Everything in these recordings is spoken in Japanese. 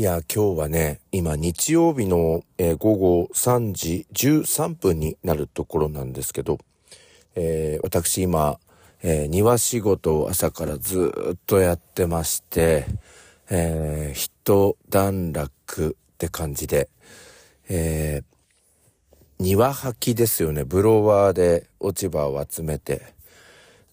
いや、今日はね、今日曜日の、えー、午後3時13分になるところなんですけど、えー、私今、えー、庭仕事を朝からずっとやってまして、えー、一段落って感じで、えー、庭吐きですよね。ブロワーで落ち葉を集めて、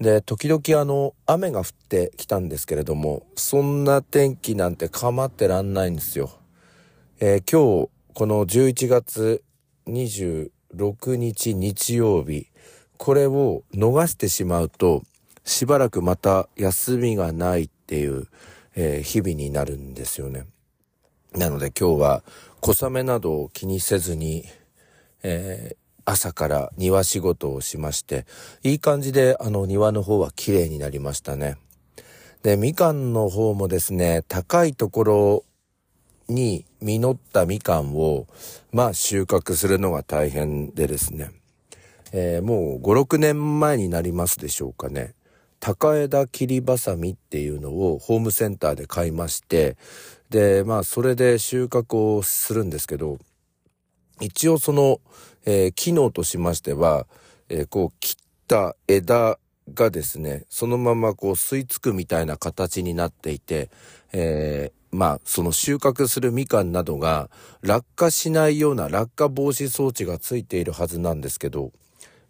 で、時々あの、雨が降ってきたんですけれども、そんな天気なんて構ってらんないんですよ。えー、今日、この11月26日日曜日、これを逃してしまうと、しばらくまた休みがないっていう、えー、日々になるんですよね。なので今日は小雨などを気にせずに、えー、朝から庭仕事をしまして、いい感じであの庭の方は綺麗になりましたね。で、みかんの方もですね、高いところに実ったみかんを、まあ収穫するのが大変でですね、えー、もう5、6年前になりますでしょうかね。高枝切りばさみっていうのをホームセンターで買いまして、で、まあそれで収穫をするんですけど、一応その、えー、機能としましては、えー、こう切った枝がですね、そのままこう吸い付くみたいな形になっていて、えー、まあ、その収穫するみかんなどが落下しないような落下防止装置がついているはずなんですけど、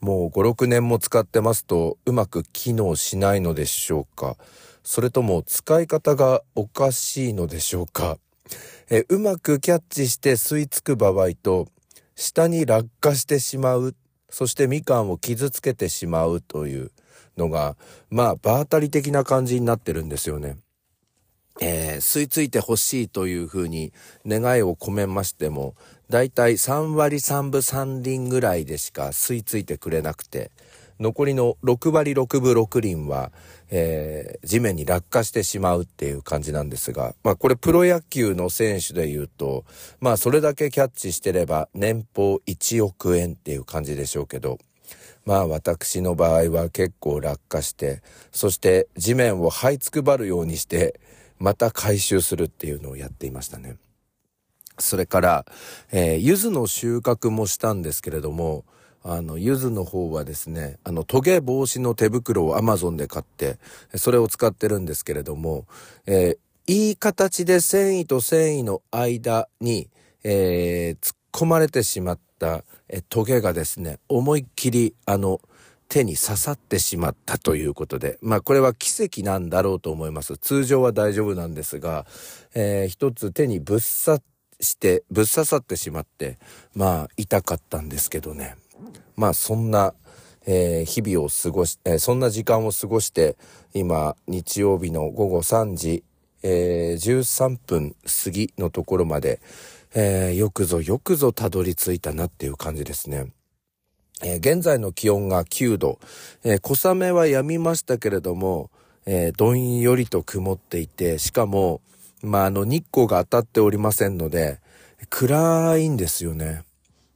もう5、6年も使ってますとうまく機能しないのでしょうか。それとも使い方がおかしいのでしょうか。えうまくキャッチして吸い付く場合と、下に落下してしまう、そしてみかんを傷つけてしまうというのが、まあ、場当たり的な感じになってるんですよね。えー、吸い付いてほしいというふうに願いを込めましても、だいたい3割3分3厘ぐらいでしか吸い付いてくれなくて、残りの6割6分6厘は、えー、地面に落下してしまうっていう感じなんですが、まあこれプロ野球の選手で言うと、まあそれだけキャッチしてれば年俸1億円っていう感じでしょうけど、まあ私の場合は結構落下して、そして地面を這いつくばるようにして、また回収するっていうのをやっていましたね。それから、えー、柚子の収穫もしたんですけれども、あの、柚子の方はですね、あの、トゲ防止の手袋を Amazon で買って、それを使ってるんですけれども、えー、いい形で繊維と繊維の間に、えー、突っ込まれてしまった、えトゲがですね、思いっきり、あの、手に刺さってしまったということで、まあこれは奇跡なんだろうと思います。通常は大丈夫なんですが、えー、一つ手にぶっ刺して、ぶっ刺さってしまって、まあ痛かったんですけどね。まあそんな、えー、日々を過ごし、えー、そんな時間を過ごして、今、日曜日の午後3時、えー、13分過ぎのところまで、えー、よくぞよくぞたどり着いたなっていう感じですね。えー、現在の気温が9度、えー、小雨は止みましたけれども、え、どんよりと曇っていて、しかも、まあ、あの、日光が当たっておりませんので、暗いんですよね。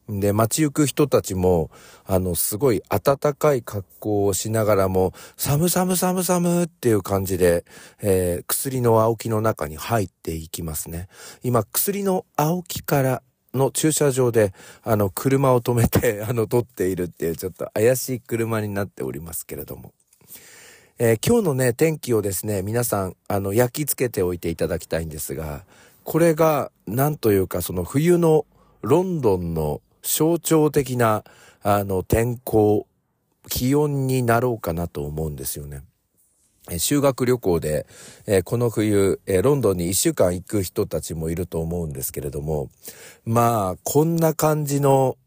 で、街行く人たちも、あの、すごい暖かい格好をしながらも、寒寒寒寒っていう感じで、えー、薬の青木の中に入っていきますね。今、薬の青木からの駐車場で、あの、車を止めて、あの、撮っているっていう、ちょっと怪しい車になっておりますけれども。えー、今日のね、天気をですね、皆さん、あの、焼き付けておいていただきたいんですが、これが、なんというか、その冬のロンドンの象徴的な、あの、天候、気温になろうかなと思うんですよね。修学旅行で、え、この冬、え、ロンドンに一週間行く人たちもいると思うんですけれども、まあ、こんな感じの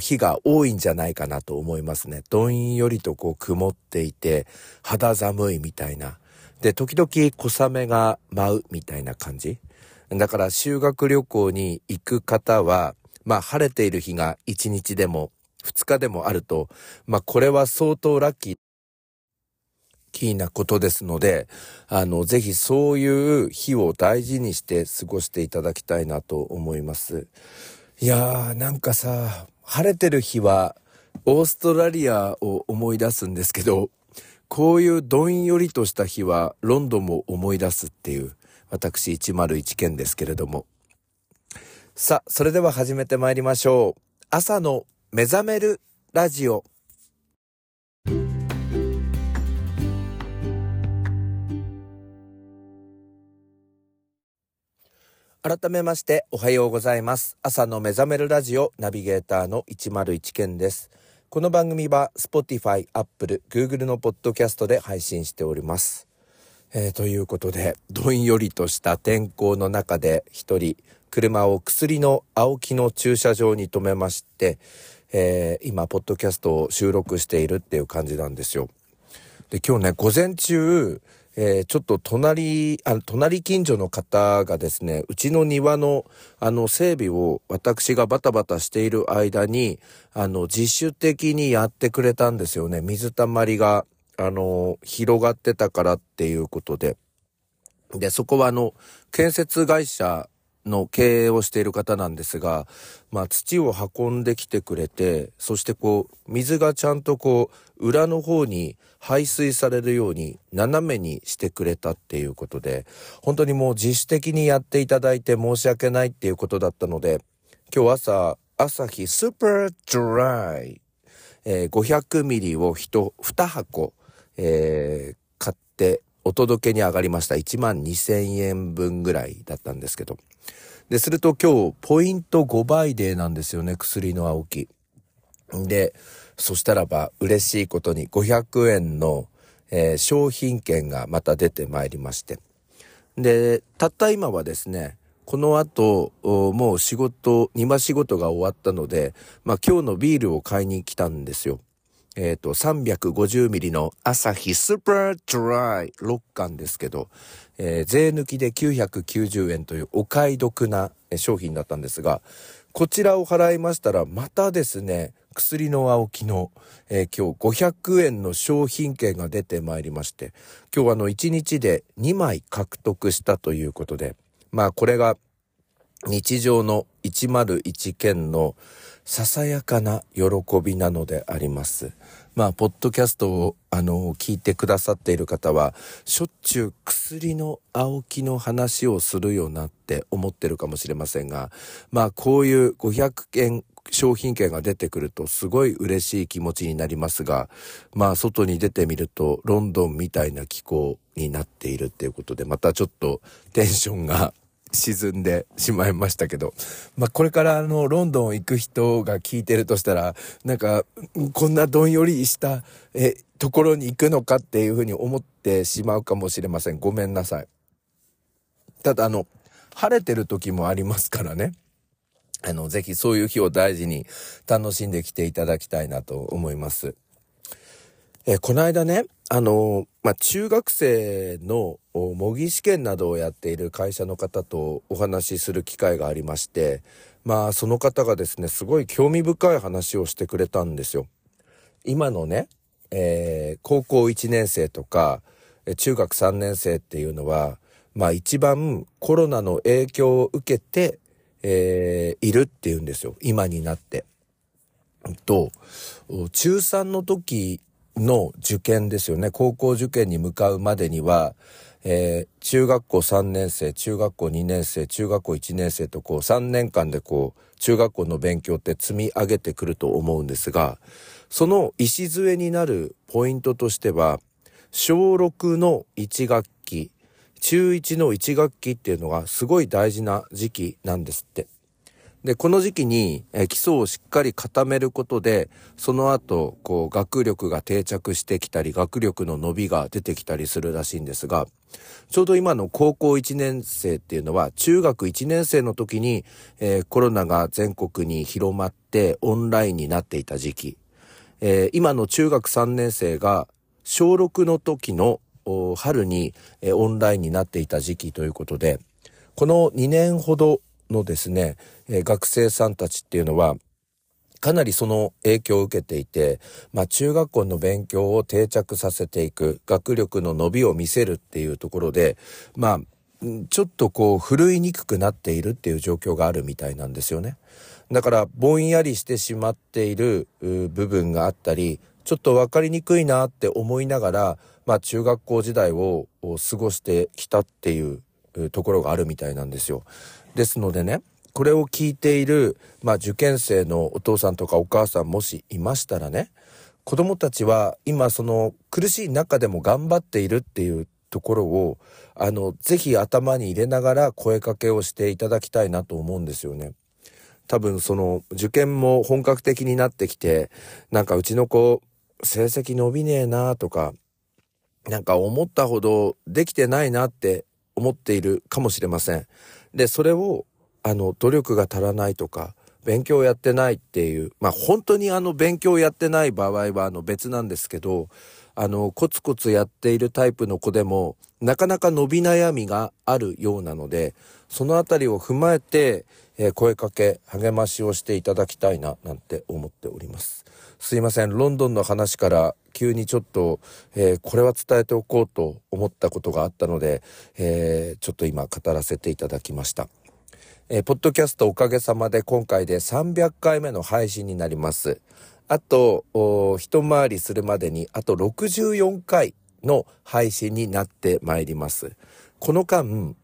日が多いんじゃないかなと思いますね。どんよりとこう曇っていて、肌寒いみたいな。で、時々小雨が舞うみたいな感じ。だから修学旅行に行く方は、まあ晴れている日が1日でも2日でもあると、まあこれは相当ラッキー。キーなことですので、あの、ぜひそういう日を大事にして過ごしていただきたいなと思います。いやー、なんかさ、晴れてる日は、オーストラリアを思い出すんですけど、こういうどんよりとした日は、ロンドンも思い出すっていう、私101件ですけれども。さあ、それでは始めてまいりましょう。朝の目覚めるラジオ。改めましておはようございます。朝の目覚めるラジオナビゲーターの101件です。この番組は Spotify、Apple、Google のポッドキャストで配信しております。えー、ということで、どんよりとした天候の中で一人、車を薬の青木の駐車場に停めまして、えー、今、ポッドキャストを収録しているっていう感じなんですよ。で、今日ね、午前中、えー、ちょっと隣、あ、隣近所の方がですね、うちの庭の、あの、整備を私がバタバタしている間に、あの、自主的にやってくれたんですよね。水たまりが、あの、広がってたからっていうことで。で、そこはあの、建設会社の経営をしている方なんですが、まあ土を運んできてくれて、そしてこう、水がちゃんとこう、裏の方に排水されるように斜めにしてくれたっていうことで、本当にもう自主的にやっていただいて申し訳ないっていうことだったので、今日朝、朝日スーパードライ、えー、500ミリを1、2箱、えー、買ってお届けに上がりました。1万2000円分ぐらいだったんですけど。で、すると今日、ポイント5倍デーなんですよね、薬の青木。で、そしたらば、嬉しいことに500円の、えー、商品券がまた出てまいりまして。で、たった今はですね、この後、もう仕事、庭仕事が終わったので、まあ今日のビールを買いに来たんですよ。えっ、ー、と、350ミリの朝日スーパードライ6缶ですけど、えー、税抜きで990円というお買い得な商品だったんですが、こちらを払いましたら、またですね、薬の青木の、えー、今日500円の商品券が出てまいりまして、今日はあの1日で2枚獲得したということで、まあこれが日常の101件のささやかな喜びなのであります。まあ、ポッドキャストを、あの、聞いてくださっている方は、しょっちゅう薬の青木の話をするよなって思ってるかもしれませんが、まあ、こういう500件商品券が出てくるとすごい嬉しい気持ちになりますが、まあ外に出てみるとロンドンみたいな気候になっているっていうことで、またちょっとテンションが沈んでしまいましたけど。まあ、これからあの、ロンドン行く人が聞いてるとしたら、なんか、こんなどんよりした、え、ところに行くのかっていうふうに思ってしまうかもしれません。ごめんなさい。ただあの、晴れてる時もありますからね。あの、ぜひそういう日を大事に楽しんできていただきたいなと思います。えこの間ね、あの、まあ、中学生の模擬試験などをやっている会社の方とお話しする機会がありまして、まあ、その方がですね、すごい興味深い話をしてくれたんですよ。今のね、えー、高校1年生とか、中学3年生っていうのは、まあ一番コロナの影響を受けて、えー、いるっていうんですよ。今になって。と、中3の時の受験ですよね。高校受験に向かうまでには、えー、中学校3年生、中学校2年生、中学校1年生とこう3年間でこう中学校の勉強って積み上げてくると思うんですが、その礎になるポイントとしては、小6の1学期、中1の1学期っていうのがすごい大事な時期なんですって。で、この時期に、え基礎をしっかり固めることで、その後、こう、学力が定着してきたり、学力の伸びが出てきたりするらしいんですが、ちょうど今の高校1年生っていうのは、中学1年生の時に、えー、コロナが全国に広まってオンラインになっていた時期。えー、今の中学3年生が、小6の時の春に、えー、オンラインになっていた時期ということで、この2年ほどのですね、え、学生さんたちっていうのは、かなりその影響を受けていて、まあ中学校の勉強を定着させていく、学力の伸びを見せるっていうところで、まあ、ちょっとこう、振るいにくくなっているっていう状況があるみたいなんですよね。だから、ぼんやりしてしまっている部分があったり、ちょっとわかりにくいなって思いながら、まあ中学校時代を過ごしてきたっていうところがあるみたいなんですよ。ですのでね、これを聞いている、まあ、受験生のお父さんとかお母さんもしいましたらね、子供たちは今その苦しい中でも頑張っているっていうところを、あの、ぜひ頭に入れながら声かけをしていただきたいなと思うんですよね。多分その受験も本格的になってきて、なんかうちの子成績伸びねえなとか、なんか思ったほどできてないなって思っているかもしれません。で、それを、あの、努力が足らないとか、勉強やってないっていう、まあ本当にあの勉強やってない場合はあの別なんですけど、あの、コツコツやっているタイプの子でも、なかなか伸び悩みがあるようなので、そのあたりを踏まえて、えー、声かけ、励ましをしていただきたいな、なんて思っております。すいません、ロンドンの話から急にちょっと、えー、これは伝えておこうと思ったことがあったので、えー、ちょっと今語らせていただきました。えー、ポッドキャストおかげさまで今回で300回目の配信になります。あと、一回りするまでに、あと64回の配信になってまいります。この間、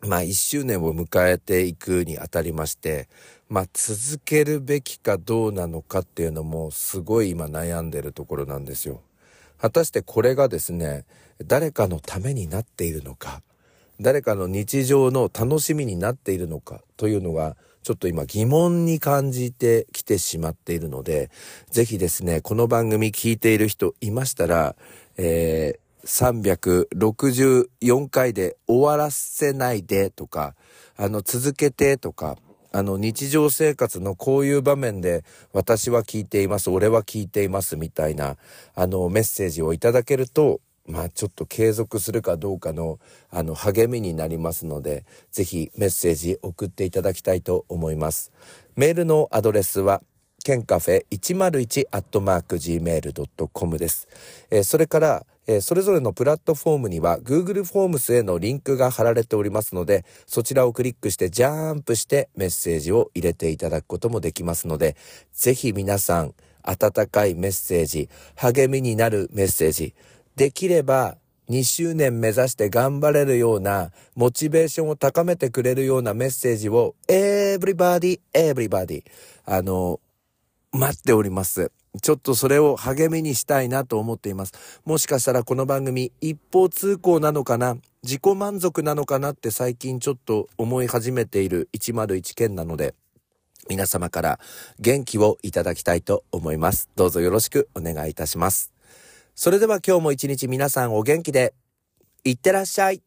まあ一周年を迎えていくにあたりまして、まあ続けるべきかどうなのかっていうのもすごい今悩んでるところなんですよ。果たしてこれがですね、誰かのためになっているのか、誰かの日常の楽しみになっているのかというのがちょっと今疑問に感じてきてしまっているので、ぜひですね、この番組聞いている人いましたら、えー、364回で終わらせないでとか、あの、続けてとか、あの、日常生活のこういう場面で私は聞いています、俺は聞いていますみたいな、あの、メッセージをいただけると、まあちょっと継続するかどうかのあの励みになりますので、ぜひメッセージ送っていただきたいと思います。メールのアドレスは、ケンカフェ101アットマーク gmail.com です。えー、それから、え、それぞれのプラットフォームには Google フォームスへのリンクが貼られておりますので、そちらをクリックしてジャンプしてメッセージを入れていただくこともできますので、ぜひ皆さん、温かいメッセージ、励みになるメッセージ、できれば2周年目指して頑張れるような、モチベーションを高めてくれるようなメッセージを、everybody, everybody、あの、待っております。ちょっとそれを励みにしたいなと思っています。もしかしたらこの番組一方通行なのかな？自己満足なのかなって最近ちょっと思い始めている101件なので、皆様から元気をいただきたいと思います。どうぞよろしくお願いいたします。それでは今日も一日皆さんお元気で、いってらっしゃい。